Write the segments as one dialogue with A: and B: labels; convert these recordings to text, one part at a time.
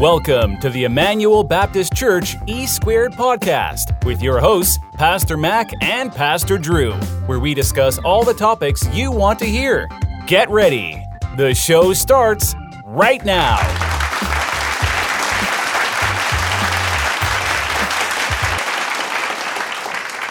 A: Welcome to the Emmanuel Baptist Church E Squared podcast with your hosts, Pastor Mac and Pastor Drew, where we discuss all the topics you want to hear. Get ready. The show starts right now.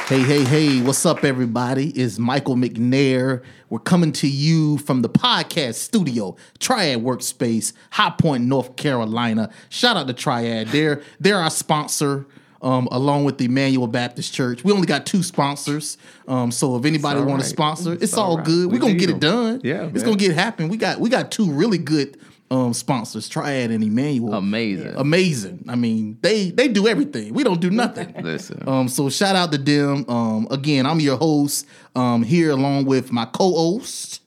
B: Hey, hey, hey, what's up, everybody? It's Michael McNair. We're coming to you from the podcast studio, Triad Workspace, High Point, North Carolina. Shout out to Triad. They're, they're our sponsor. Um, along with the Emmanuel Baptist Church, we only got two sponsors. Um, so if anybody want to sponsor, it's,
C: It's
B: all,
C: all right.
B: good. We're
C: We
B: gonna get it done.
C: Yeah,
B: it's
C: man.
B: gonna get happen. We got we got two really good um, sponsors, Triad and Emmanuel.
C: Amazing.
B: Amazing. I mean, they they do everything. We don't do nothing.
C: Listen.
B: Um, so shout out to them. Um, again, I'm your host. Um, here along with my co-host.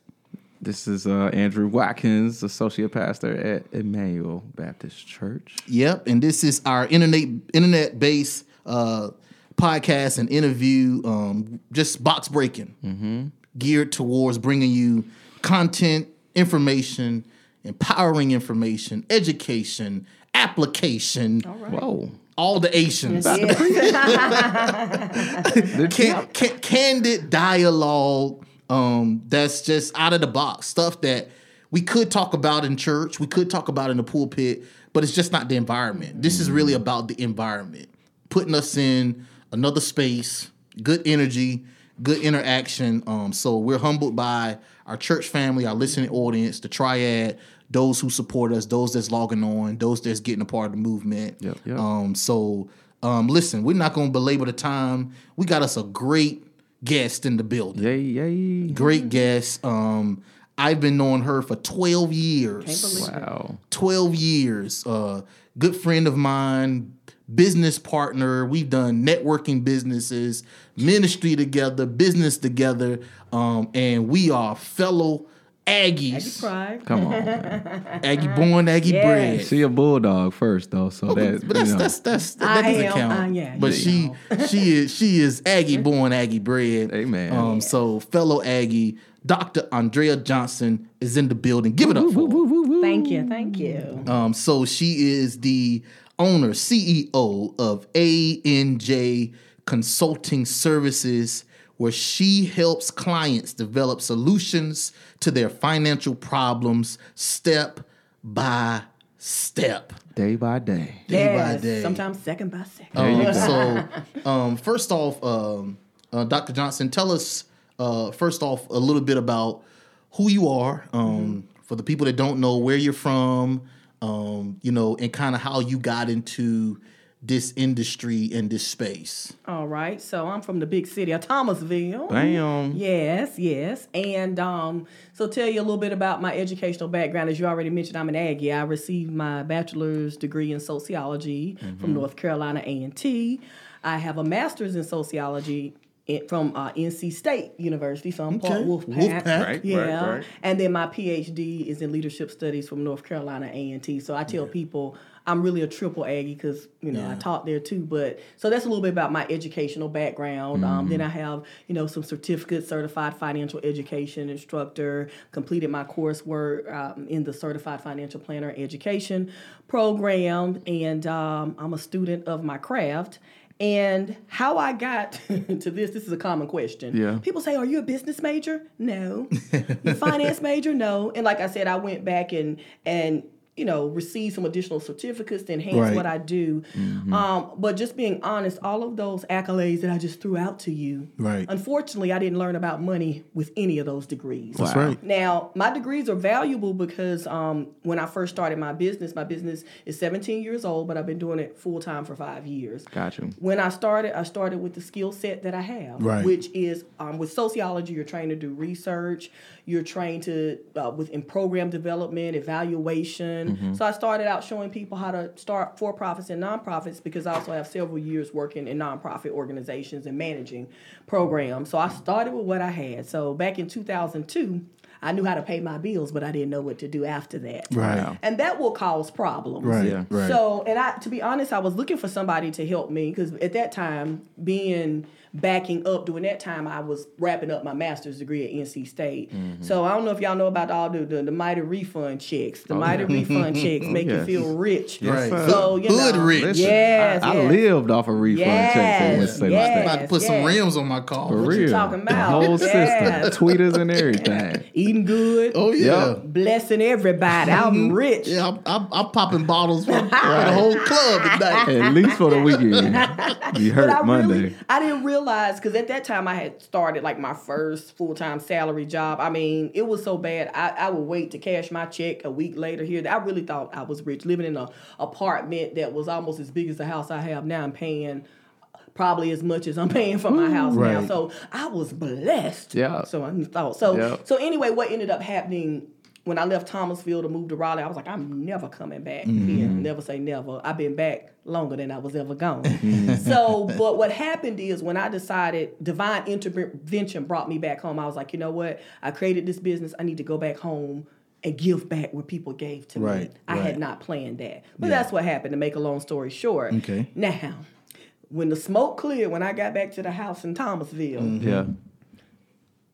C: This is uh, Andrew Watkins, associate pastor at Emmanuel Baptist Church.
B: Yep, and this is our internet internet based uh, podcast and interview, um, just box breaking, geared towards bringing you content, information, empowering information, education, application,
C: Whoa.
B: all the Asians.
C: Did
B: can, can, candid dialogue um, that's just out of the box. Stuff that we could talk about in church we could talk about in the pulpit but it's just not the environment. This is really about the environment. Putting us in another space good energy good interaction um, so we're humbled by our church family our listening audience the triad those who support us those that's logging on those that's getting a part of the movement
C: Yep, yep.
B: um, so um, listen, we're not going to belabor the time. We got us a great guest in the building.
C: Yay, yay.
B: Great guest. Um, I've been knowing her for 12 years.
C: Wow.
B: 12 years. Uh, good friend of mine, business partner. We've done networking businesses, ministry together, business together. Um, and we are fellow Aggies.
D: Pride.
C: Come on. man.
B: Aggie born, Aggie
D: Yes.
B: bred.
C: She a bulldog first, though, so that,
B: but that's,
C: you know,
B: that's that's that
D: I
B: doesn't
D: am-
B: count.
D: uh, yeah,
B: but she she is she is Aggie born, Aggie bred.
C: Amen.
B: Um, so fellow Aggie, Dr. Andrea Johnson is in the building. Give it up for her.
D: Thank you, thank you.
B: Um, so she is the owner, CEO of ANJ Consulting Services, where she helps clients develop solutions to their financial problems step by step.
C: day by day.
B: Day by day.
D: sometimes second by second.
C: There you
B: Um,
C: go.
B: so, um, first off, um, uh, Dr. Johnson, tell us uh, first off a little bit about who you are. Um, For the people that don't know where you're from, um, you know, and kind of how you got into this industry and this space.
D: All right, so I'm from the big city of Thomasville.
C: Bam.
D: Yes, yes. And um, so tell you a little bit about my educational background. As you already mentioned, I'm an Aggie. I received my bachelor's degree in sociology
C: Mm-hmm.
D: from North Carolina A&T. I have a master's in sociology in, from uh, NC State University, so I'm part Wolfpack.
B: Wolfpack.
C: Right,
D: yeah.
C: right, right.
D: And then my PhD is in leadership studies from North Carolina A&T. So I tell people I'm really a triple Aggie because you know I taught there too. But so that's a little bit about my educational background. Um,
B: Mm-hmm.
D: then I have you know some certificates, certified financial education instructor. Completed my coursework um, in the certified financial planner education program, and um, I'm a student of my craft. And how I got to this, this is a common question.
C: Yeah.
D: People say, Are you a business major? No. you finance major? No. And like I said, I went back and and you know, receive some additional certificates to enhance
B: Right.
D: what I do. Um, but just being honest, all of those accolades that I just threw out to you,
B: Right.
D: unfortunately, I didn't learn about money with any of those degrees.
B: That's
C: Wow.
B: right.
D: Now, my degrees are valuable because um, when I first started my business, my business is 17 years old, but I've been doing it full time for five years.
C: Gotcha.
D: When I started, I started with the skill set that I have,
B: Right.
D: which is um, with sociology, you're trained to do research, you're trained to uh, with in program development, evaluation. Mm-hmm. So I started out showing people how to start for profits and nonprofits because I also have several years working in nonprofit organizations and managing programs. So I started with what I had. So back in 2002. I knew how to pay my bills, but I didn't know what to do after that.
B: Right.
D: And that will cause problems.
B: Right.
C: Yeah.
B: Right.
D: So, and I, to be honest, I was looking for somebody to help me because at that time, being backing up during that time I was wrapping up my master's degree at NC State. Mm-hmm. So I don't know if y'all know about all the the, the mighty refund checks. The oh, mighty refund checks make you feel rich.
C: Yes,
B: Right.
D: So you
B: Hood
D: know,
B: rich.
C: Listen,
D: Yes,
C: I, I
D: yes.
C: lived off a refund check at
D: Yes,
C: Winston
D: yes.
C: State.
B: About to put some rims on my car.
C: For
D: What you
C: real.
D: talking
C: The whole
D: Yes.
C: system, tweeters and everything.
D: Eating good,
B: Oh yeah.
C: Yep.
D: blessing everybody. I'm mm-hmm. rich.
B: Yeah, I'm, I'm, I'm popping bottles for, for the whole club at.
C: At least for the weekend. You
D: But I
C: hurt Monday.
D: really, I didn't realize because at that time I had started like my first full time salary job. I mean, it was so bad. I, I would wait to cash my check a week later. Here, I really thought I was rich, living in an apartment that was almost as big as the house I have now. I'm paying probably as much as I'm paying for my house now. So I was blessed.
C: Yeah.
D: So I thought so. So anyway, what ended up happening when I left Thomasville to move to Raleigh, I was like, I'm never coming back mm-hmm. here. Never say never. I've been back longer than I was ever gone. Mm-hmm. so, but what happened is when I decided divine intervention brought me back home, I was like, you know what? I created this business. I need to go back home and give back what people gave to me.
B: Right,
D: I had not planned that. But
B: Yeah.
D: that's what happened to make a long story short.
B: Okay.
D: Now, when the smoke cleared, when I got back to the house in Thomasville, mm-hmm.
C: Yeah.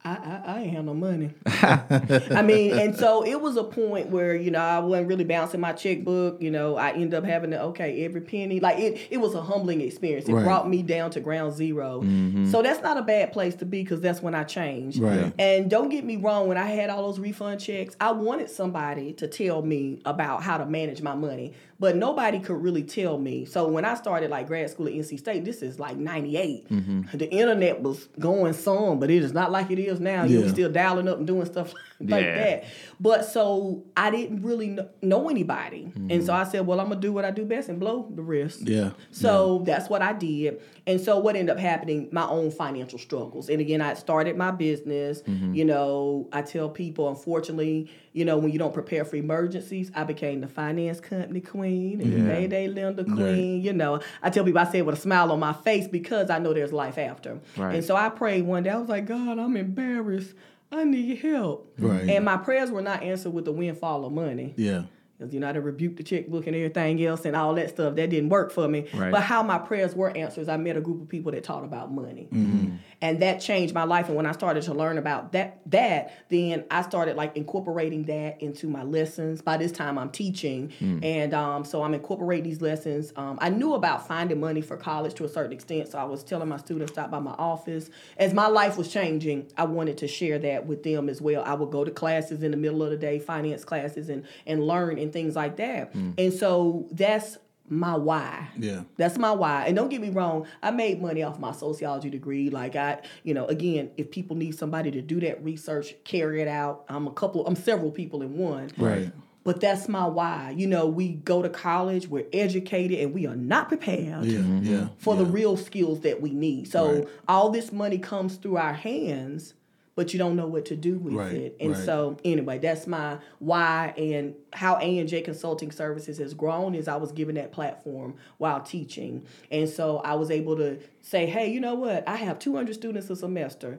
D: I, I, I ain't have no money. I mean, and so it was a point where, you know, I wasn't really bouncing my checkbook. You know, I ended up having to, okay, every penny. Like, it, it was a humbling experience. It
B: Right.
D: brought me down to ground 0 mm-hmm. So that's not a bad place to be because that's when I changed.
B: Right.
D: And don't get me wrong, when I had all those refund checks, I wanted somebody to tell me about how to manage my money, but nobody could really tell me. So when I started like grad school at NC State, this is like 98. Mm-hmm. The internet was going some, but it is not like it is now. You're still dialing up and doing stuff like
C: Yeah.
D: that. But so I didn't really kn- know anybody. And so mm-hmm. I said, well, I'm going to do what I do best and blow the rest.
B: Yeah.
D: So that's what I did. And so what ended up happening, my own financial struggles. And again, I started my business. Mm-hmm. You know, I tell people, unfortunately, you know, when you don't prepare for emergencies, I became the finance company queen and the
C: Yeah.
D: payday lender queen. You know, I tell people I say it with a smile on my face because I know there's life after.
C: Right.
D: And so I prayed one day, I was like, God, I'm embarrassed. I need help.
B: Right.
D: And my prayers were not answered with the windfall of money.
B: Yeah.
D: Because you know, I had to rebuke the checkbook and everything else and all that stuff. That didn't work for me.
C: Right.
D: But how my prayers were answered I met a group of people that taught about money.
B: Mm-hmm.
D: And that changed my life. And when I started to learn about that, that, then I started like incorporating that into my lessons. By this time I'm teaching.
B: Mm.
D: And um, so I'm incorporating these lessons. Um, I knew about finding money for college to a certain extent. So I was telling my students stop by my office. As my life was changing, I wanted to share that with them as well. I would go to classes in the middle of the day, finance classes and and learn and things like that. And so that's my why.
B: Yeah.
D: That's my why. And don't get me wrong, I made money off my sociology degree. Like I, you know, again, if people need somebody to do that research, carry it out. I'm a couple, I'm several people in one.
B: Right.
D: But that's my why. You know, we go to college, we're educated, and we are not prepared
B: Yeah. Mm-hmm. Yeah.
D: for the real skills that we need. So
B: Right.
D: all this money comes through our hands, but you don't know what to do with
B: Right,
D: it. And
B: right.
D: so anyway, that's my why and how A and J Consulting Services has grown is I was given that platform while teaching. And so I was able to say, hey, you know what? I have 200 students a semester.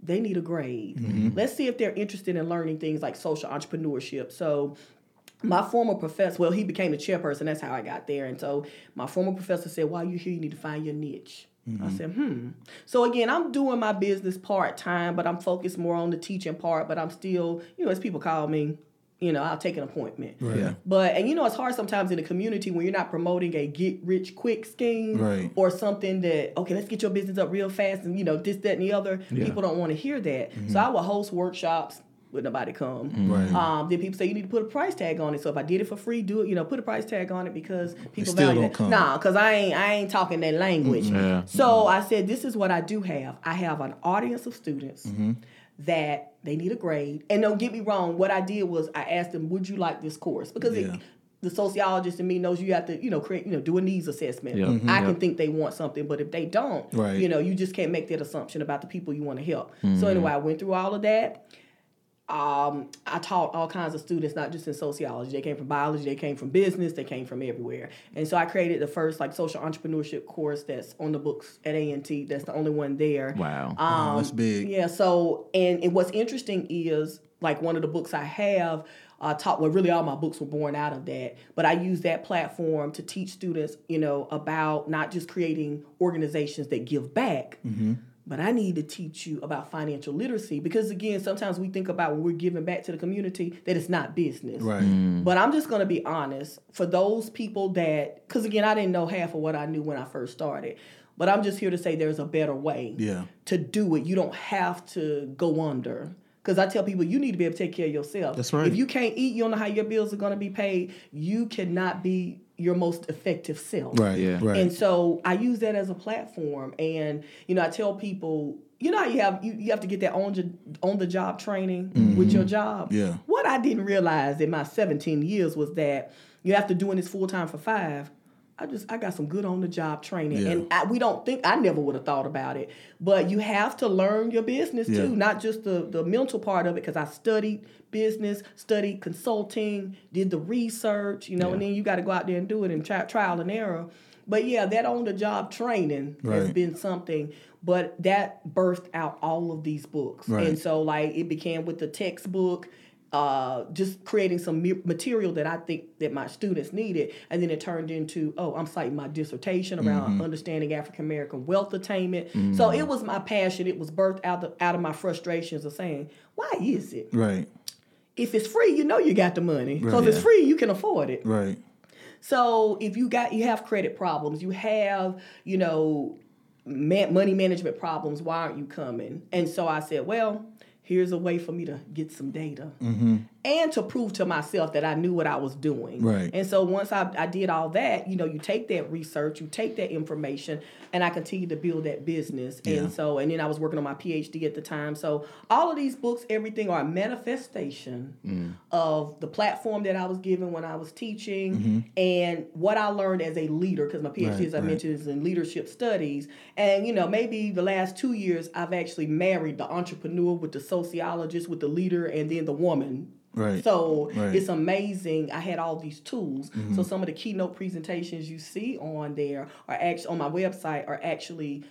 D: They need a grade.
B: Mm-hmm.
D: Let's see if they're interested in learning things like social entrepreneurship. So my former professor, well, he became the chairperson. That's how I got there. And so my former professor said, while you're here, you need to find your niche. I said, hmm. So again, I'm doing my business part time, but I'm focused more on the teaching part. But I'm still, you know, as people call me, you know, I'll take an appointment.
C: Yeah.
D: But and you know, it's hard sometimes in the community when you're not promoting a get rich quick scheme
B: Right.
D: or something that okay, let's get your business up real fast and you know this, that, and the other. People don't want to hear that. So I will host workshops. Would nobody come?
B: Right.
D: Um, then people say you need to put a price tag on it. So if I did it for free, do it. You know, put a price tag on it because people value
B: come.
D: Nah, because I ain't I ain't talking that language.
C: Yeah.
D: So I said, this is what I do have. I have an audience of students
B: Mm-hmm.
D: that they need a grade. And don't get me wrong, what I did was I asked them, would you like this course? Because
B: Yeah.
D: it, the sociologist in me knows you have to, you know, create, you know, do a needs assessment.
C: Yeah. Mhm.
D: I can think they want something, but if they don't,
B: Right.
D: you know, you just can't make that assumption about the people you want to help.
C: Mm-hmm.
D: So anyway, I went through all of that. Um, I taught all kinds of students, not just in sociology. They came from biology, they came from business, they came from everywhere. And so I created the first like social entrepreneurship course that's on the books at A and T. That's the only one there.
C: Wow.
D: Um,
B: that's big.
D: Yeah. So, and, and what's interesting is like one of the books I have uh, taught well really all my books were born out of that but i use that platform to teach students you know about not just creating organizations that give back but i need to teach you about financial literacy because again sometimes we think about when we're giving back to the community that it's not business
B: Right. Mm.
D: but i'm just going to be honest for those people that because again i didn't know half of what i knew when i first started but i'm just here to say there's a better way
B: Yeah.
D: to do it. You don't have to go under. Because I tell people, you need to be able to take care of yourself.
B: That's right.
D: If you can't eat, you don't know how your bills are going to be paid. You cannot be your most effective self.
B: Right.
C: Yeah.
B: Right.
D: And so I use that as a platform. And you know, I tell people, you know, how you have you, you have to get that on the on the job training with your job.
B: Mm-hmm. Yeah.
D: What I didn't realize in my 17 years was that you have to doing this full time for five. I just I got some good on the job training,
B: Yeah.
D: and I, we don't think I never would have thought about it. But you have to learn your business
B: Yeah.
D: too, not just the the mental part of it. Because I studied business, studied consulting, did the research, you know, and then you got to go out there and do it and try, trial and error. But yeah, that on the job training has been something. But that birthed out all of these books,
B: Right.
D: and so like it began with the textbook uh, just creating some material that I think that my students needed, and then it turned into oh, I'm citing my dissertation around
B: Mm-hmm.
D: understanding African American wealth attainment. So it was my passion. It was birthed out of, out of my frustrations of saying, why is it
B: right.
D: if it's free, you know you got the money because
B: Right.
D: it's free, you can afford it.
B: Right.
D: So if you got you have credit problems, you have you know ma- money management problems. Why aren't you coming? And so I said, well, here's a way for me to get some data mm-hmm. And to prove to myself that I knew what I was doing.
B: Right.
D: And so once I, I did all that, you know, you take that research, you take that information, and I continued to build that business.
B: Yeah.
D: And so, and then I was working on my PhD at the time. So all of these books, everything are a manifestation mm. of the platform that I was given when I was teaching mm-hmm. and what I learned as a leader, because my PhD,
B: Right,
D: as I
B: right.
D: mentioned, is in leadership studies. And, you know, maybe the last two years, I've actually married the entrepreneur with the sociologist, with the leader, and then the woman.
B: Right.
D: So
B: Right. Mm-hmm.
D: it's amazing. I had all these tools. So some of the keynote presentations you see on there are actually on my website are actually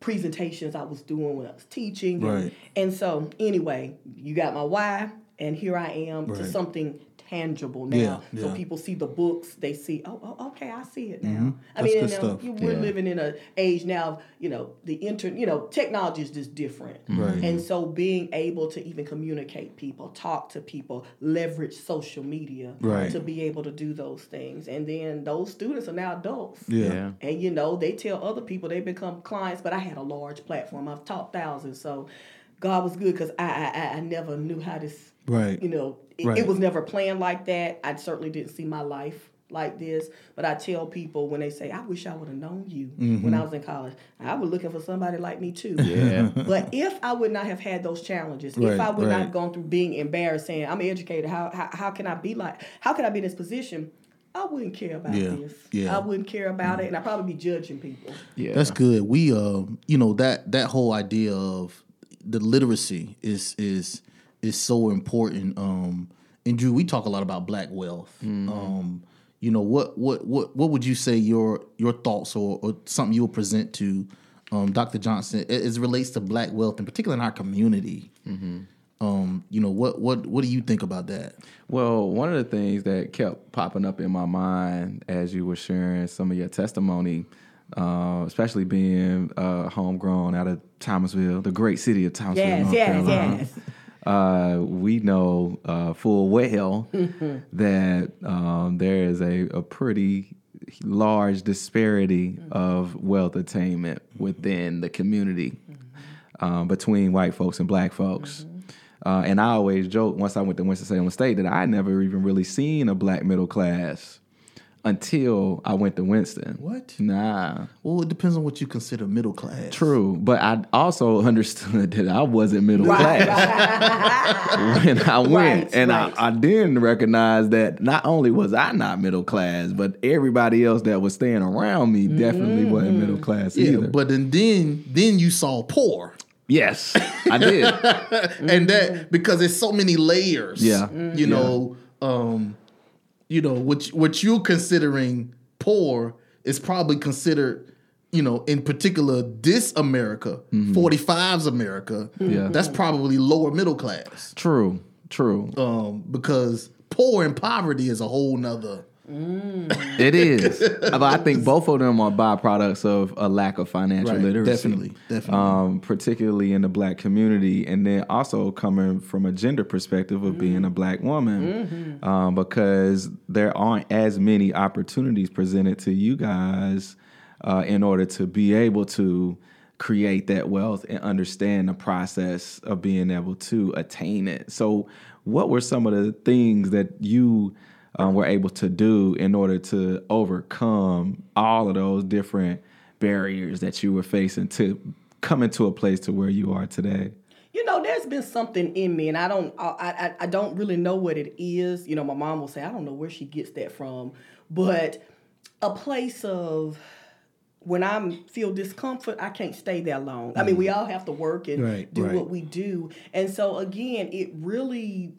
D: presentations I was doing when I was teaching.
B: Right.
D: and so anyway, you got my why, and here I am to something tangible now.
B: Yeah,
D: So people see the books, they see, oh, oh okay, I see it now. I
B: Mm-hmm. That's
D: mean,
B: good
D: you know,
B: stuff.
D: you- we're
C: Yeah.
D: living in an age now of, you know, the internet, you know, technology is just different.
B: Right.
D: And so being able to even communicate people, talk to people, leverage social media
B: Right.
D: to be able to do those things. And then those students are now adults.
B: Yeah.
C: Yeah.
D: And you know, they tell other people they become clients, but I had a large platform. I've taught thousands. So God was good because I, I I- I never knew how to this
B: Right.
D: you know, it,
B: Right.
D: it was never planned like that. I certainly didn't see my life like this. But I tell people when they say, I wish I would have known you
B: Mm-hmm.
D: when I was in college, I was looking for somebody like me too.
C: Yeah.
D: But if I would not have had those challenges,
B: Right,
D: if I would not have gone through being embarrassed, saying I'm educated, how, how how can I be like? How can I be in this position? I wouldn't care about
B: Yeah,
D: this.
B: yeah.
D: I wouldn't care about it, and I'd probably be judging people.
C: Yeah.
B: That's good. We um, you know, that that whole idea of the literacy is is is so important. Um and Drew, we talk a lot about black wealth. Um, you know, what what what what would you say your your thoughts or, or something you will present to um, Dr. Johnson as it relates to black wealth, and particularly in our community? Um, you know, what what what do you think about that?
C: Well, one of the things that kept popping up in my mind as you were sharing some of your testimony, uh, especially being uh, homegrown out of Thomasville, the great city of Thomasville,
D: Yes,
C: North
D: yes,
C: Carolina.
D: yes.
C: Uh, we know uh, full well that um, there is a, a pretty large disparity of wealth attainment within the community um, between white folks and black folks. Uh, and I always joke once I went to Winston-Salem State that I never even really seen a black middle class until I went to Winston.
B: What?
C: Nah.
B: Well, it depends on what you consider middle class.
C: True, but I also understood that I wasn't middle class when I went,
D: Right,
C: and
D: right.
C: I, I didn't recognize that not only was I not middle class, but everybody else that was staying around me definitely wasn't middle class
B: Yeah,
C: either.
B: but then then then you saw poor.
C: yes, I did.
B: and that because there's so many layers.
C: Yeah.
B: you know, um, you know what what you're considering poor is probably considered, you know, in particular this America, 45's America.
C: Yeah.
B: that's probably lower middle class.
C: true, true.
B: Um, because poor and poverty is a whole nother.
C: It is. but I think both of them are byproducts of a lack of financial
B: Right,
C: literacy.
B: definitely, definitely.
C: Um, particularly in the black community, and then also coming from a gender perspective of being a black woman, um, because there aren't as many opportunities presented to you guys uh, in order to be able to create that wealth and understand the process of being able to attain it. So, what were some of the things that you um, were able to do in order to overcome all of those different barriers that you were facing to come into a place to where you are today?
D: You know, there's been something in me, and I don't, I, I, I don't really know what it is. You know, my mom will say, I don't know where she gets that from, but a place of when I feel discomfort, I can't stay there long. I mean, we all have to work and
B: Right,
D: do
B: right.
D: what we do, and so again, it really,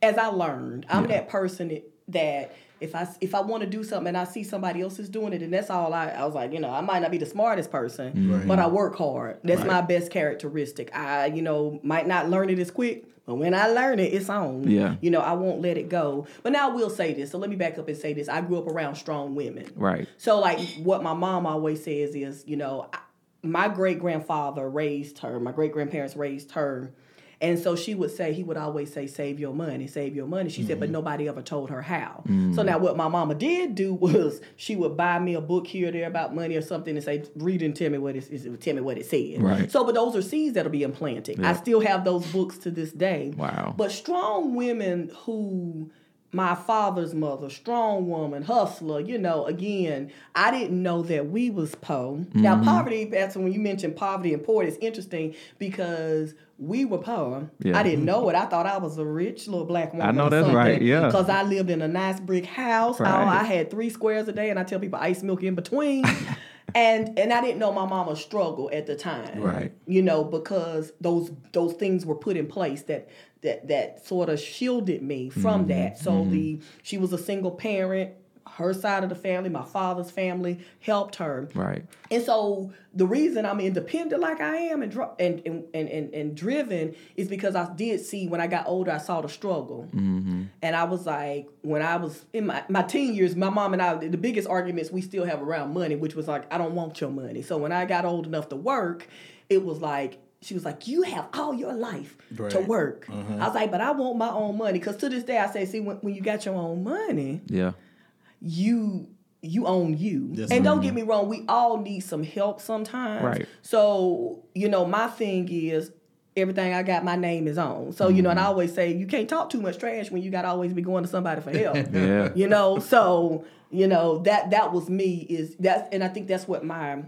D: as I learned, I'm that person that, that if I if I want to do something and I see somebody else is doing it, and that's all I, I was like, you know, I might not be the smartest person, mm-hmm.
B: Right.
D: but I work hard. That's my best characteristic. I, you know, might not learn it as quick, but when I learn it, it's on.
C: Yeah.
D: You know, I won't let it go. But now I will say this. So let me back up and say this. I grew up around strong women.
C: Right.
D: So like what my mom always says is, you know, I, my great grandfather raised her. My great grandparents raised her. And so she would say, he would always say, save your money, save your money. She said, but mm-hmm. nobody ever told her how. So mm-hmm. now what my mama did do was she would buy me a book here or there about money or something and say, read and tell me what it, is- tell me what it said.
C: Right.
D: So, but those are seeds that'll be implanted. I still have those books to this day.
C: Wow.
D: But strong women who my father's mother, strong woman, hustler, you know, again, I didn't know that we was poor. Now
C: Mm-hmm.
D: poverty, that's when you mentioned poverty and poor, it's interesting because we were poor.
C: Yeah.
D: I didn't know it. I thought I was a rich little black woman.
C: I know that's right, yeah.
D: Because I lived in a nice brick house. Oh,
C: Right.
D: I had three squares a day, and I tell people ice milk in between. and and I didn't know my mama struggle at the time.
C: Right.
D: you know because those those things were put in place that that that sort of shielded me from mm-hmm. that. So mm-hmm. the she was a single parent her side of the family my father's family helped her
C: Right.
D: and so the reason I'm independent like I am and and, and, and, and, and driven is because I did see when I got older, I saw the struggle. Mm-hmm. And I was like, when I was in my, my teen years, my mom and I, the biggest arguments we still have around money, which was like, I don't want your money. So when I got old enough to work, it was like, she was like, you have all your life to
B: Right.
D: work. Mm-hmm. I was like, but I want my own money. Because to this day, I say, see, when, when you got your own money,
C: Yeah.
D: You you own you.
B: Yes,
D: and don't get me wrong, we all need some help sometimes.
C: Right.
D: So, you know, my thing is everything I got my name is on. So, you know, and I mm-hmm. always say you can't talk too much trash when you gotta always be going to somebody for help.
C: Yeah.
D: you know, so, you know, that that was me is that's and I think that's what my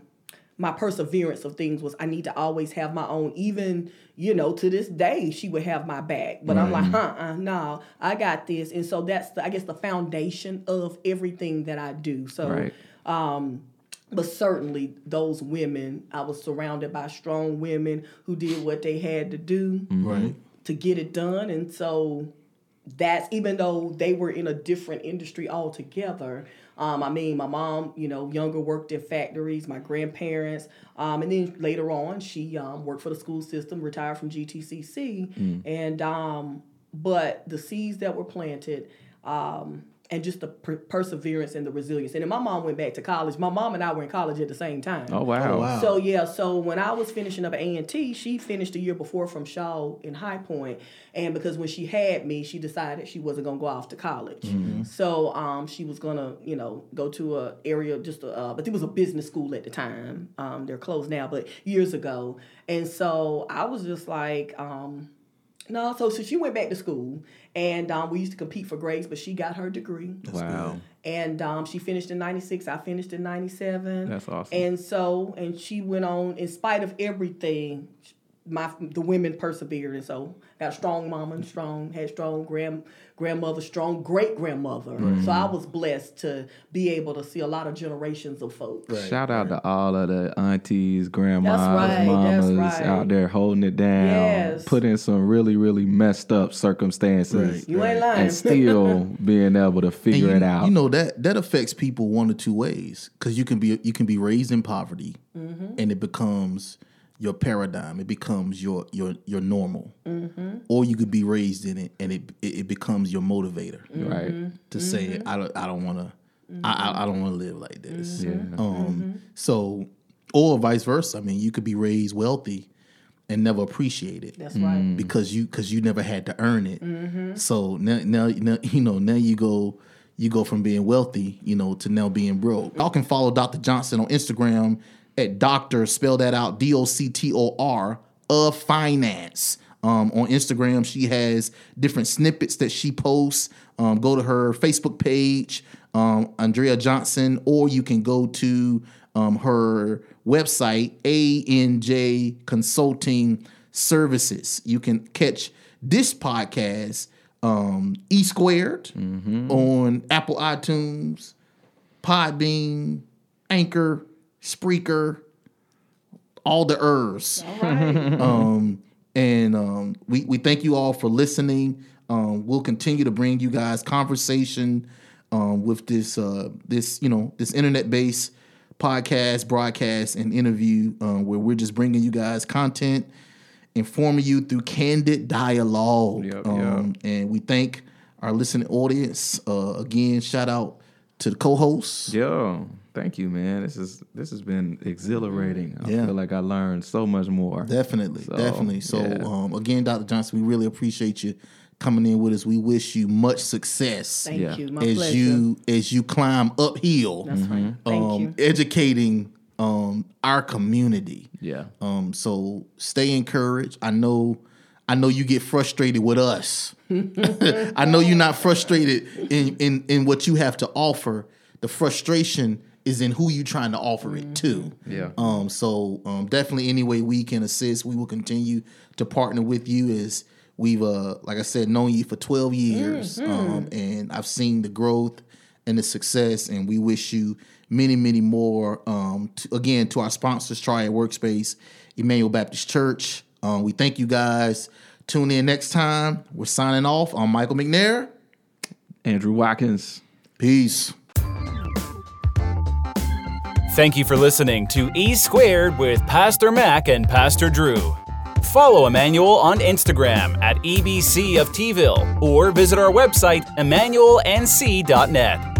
D: my perseverance of things was I need to always have my own. Even you know to this day she would have my back, but I'm like, huh, uh, no, I got this, and so that's the, I guess the foundation of everything that I do. So,
C: Right.
D: um, but certainly those women, I was surrounded by strong women who did what they had to do
B: Right.
D: to get it done, and so that's even though they were in a different industry altogether. Um, I mean, my mom, you know, younger worked in factories. My grandparents, um, and then later on, she um, worked for the school system, retired from GTCC, and um, but the seeds that were planted. Um, and just the per- perseverance and the resilience. And then my mom went back to college. My mom and I were in college at the same time.
C: Oh wow.
B: Oh, wow.
D: So yeah, so when I was finishing up at A and T, she finished a year before from Shaw in High Point. Point, and because when she had me, she decided she wasn't gonna go off to college.
B: Mm-hmm.
D: So um, she was gonna, you know, go to a area just a, uh, but it was a business school at the time. Um, they're closed now, but years ago, and so I was just like, um, no. So so she went back to school, and um, we used to compete for grades, but she got her degree.
C: wow.
D: And um, she finished in 96. I finished in 97.
C: That's awesome.
D: And so, and she went on, in spite of everything, my the women persevered. And so, got a strong mama and strong, had strong grand grandmother, strong great grandmother. So I was blessed to be able to see a lot of generations of folks.
B: Right.
C: Shout out to all of the aunties, grandmas,
D: right, that's
C: mamas
D: right.
C: out there holding it down,
D: Yes.
C: put in some really, really messed up circumstances,
B: Right.
D: You ain't lying.
C: and still being able to
B: And
C: figure
B: you,
C: it out.
B: You know that that affects people one or two ways because you can be you can be raised in poverty,
D: Mm-hmm.
B: and it becomes your paradigm. It becomes your your your normal,
D: Mm-hmm.
B: or you could be raised in it, and it it, it becomes your motivator
C: Right.
D: Mm-hmm.
B: to say, I don't I don't want to. I, I, I don't want to live like this.
C: Yeah.
D: Mm-hmm.
B: Um, so, or vice versa. I mean, you could be raised wealthy and never appreciate it
D: That's right.
B: because you because you never had to earn it. So now, now now you know now you go you go from being wealthy you know to now being broke. Y'all can follow Dr. Johnson on Instagram at Doctor spell that out D O C T O R of finance. Um, on Instagram, she has different snippets that she posts. Um, go to her Facebook page, um, Andrea Johnson, or you can go to um, her website, ANJ Consulting Services. You can catch this podcast, um, E Squared, on Apple iTunes, Podbean, Anchor, Spreaker, all the ers.
D: All right.
B: Um, and um, we, we thank you all for listening. Um, we'll continue to bring you guys conversation um, with this uh, this you know this internet based podcast, broadcast, and interview um, where we're just bringing you guys content, informing you through candid dialogue.
C: Yep,
B: um, And we thank our listening audience uh, again. Shout out to the co-hosts.
C: Yo, thank you, man. This is this has been exhilarating. I
B: Yeah.
C: feel like I learned so much more.
B: Definitely,
C: So,
B: definitely. So,
C: yeah.
B: um, again, Dr. Johnson, we really appreciate you coming in with us. We wish you much success
D: Thank
C: Yeah.
D: you. My
B: as
D: pleasure.
B: you as you climb uphill,
D: That's right. Thank
B: um,
D: you.
B: educating um, our community.
C: Yeah.
B: Um, so stay encouraged. I know, I know you get frustrated with us. I know you're not frustrated in, in in what you have to offer. The frustration is in who you're trying to offer it to.
C: Yeah.
B: Um, so um, definitely any way we can assist, we will continue to partner with you as we've uh like I said, known you for 12 years. Um, and I've seen the growth and the success, and we wish you many, many more. Um, to, again, to our sponsors, Triad Workspace, Emmanuel Baptist Church. Um, we thank you guys. Tune in next time. We're signing off. I'm Michael McNair.
C: Andrew Watkins.
B: Peace.
A: Thank you for listening to E Squared with Pastor Mac and Pastor Drew. Follow Emmanuel on Instagram at EBC of Tville or visit our website, emmanuelnc.net.